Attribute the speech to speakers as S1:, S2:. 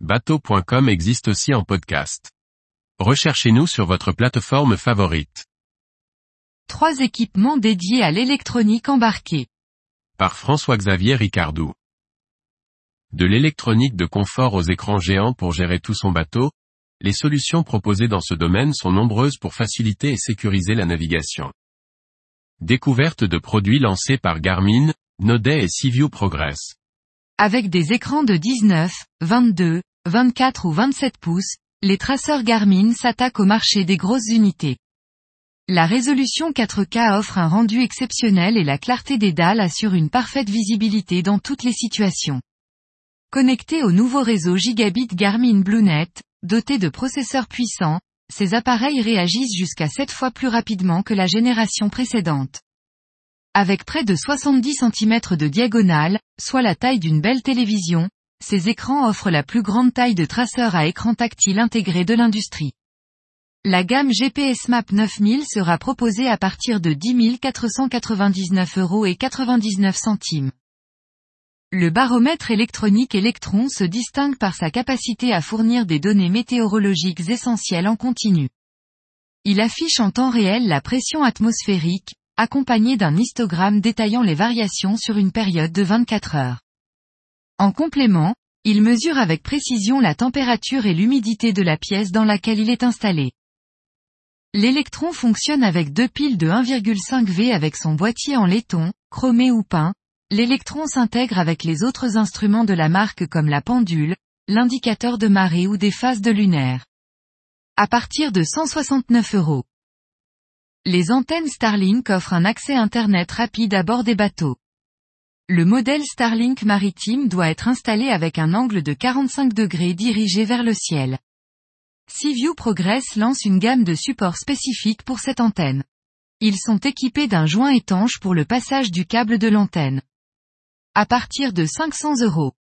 S1: bateau.com existe aussi en podcast. Recherchez-nous sur votre plateforme favorite.
S2: Trois équipements dédiés à l'électronique embarquée.
S1: Par François-Xavier Ricardou. De l'électronique de confort aux écrans géants pour gérer tout son bateau, les solutions proposées dans ce domaine sont nombreuses pour faciliter et sécuriser la navigation. Découverte de produits lancés par Garmin, Nodet et Seaview Progress.
S2: Avec des écrans de 19, 22, 24 ou 27 pouces, les traceurs Garmin s'attaquent au marché des grosses unités. La résolution 4K offre un rendu exceptionnel et la clarté des dalles assure une parfaite visibilité dans toutes les situations. Connectés au nouveau réseau gigabit Garmin BlueNet, doté de processeurs puissants, ces appareils réagissent jusqu'à 7 fois plus rapidement que la génération précédente. Avec près de 70 cm de diagonale, soit la taille d'une belle télévision, ces écrans offrent la plus grande taille de traceur à écran tactile intégré de l'industrie. La gamme GPS Map 9000 sera proposée à partir de 10 499 euros et 99 centimes. Le baromètre électronique Electron se distingue par sa capacité à fournir des données météorologiques essentielles en continu. Il affiche en temps réel la pression atmosphérique, accompagné d'un histogramme détaillant les variations sur une période de 24 heures. En complément, il mesure avec précision la température et l'humidité de la pièce dans laquelle il est installé. L'électron fonctionne avec deux piles de 1,5 V avec son boîtier en laiton, chromé ou peint. L'électron s'intègre avec les autres instruments de la marque comme la pendule, l'indicateur de marée ou des phases de lunaire. À partir de 169 euros. Les antennes Starlink offrent un accès Internet rapide à bord des bateaux. Le modèle Starlink maritime doit être installé avec un angle de 45 degrés dirigé vers le ciel. Seaview Progress lance une gamme de supports spécifiques pour cette antenne. Ils sont équipés d'un joint étanche pour le passage du câble de l'antenne. À partir de 500 euros.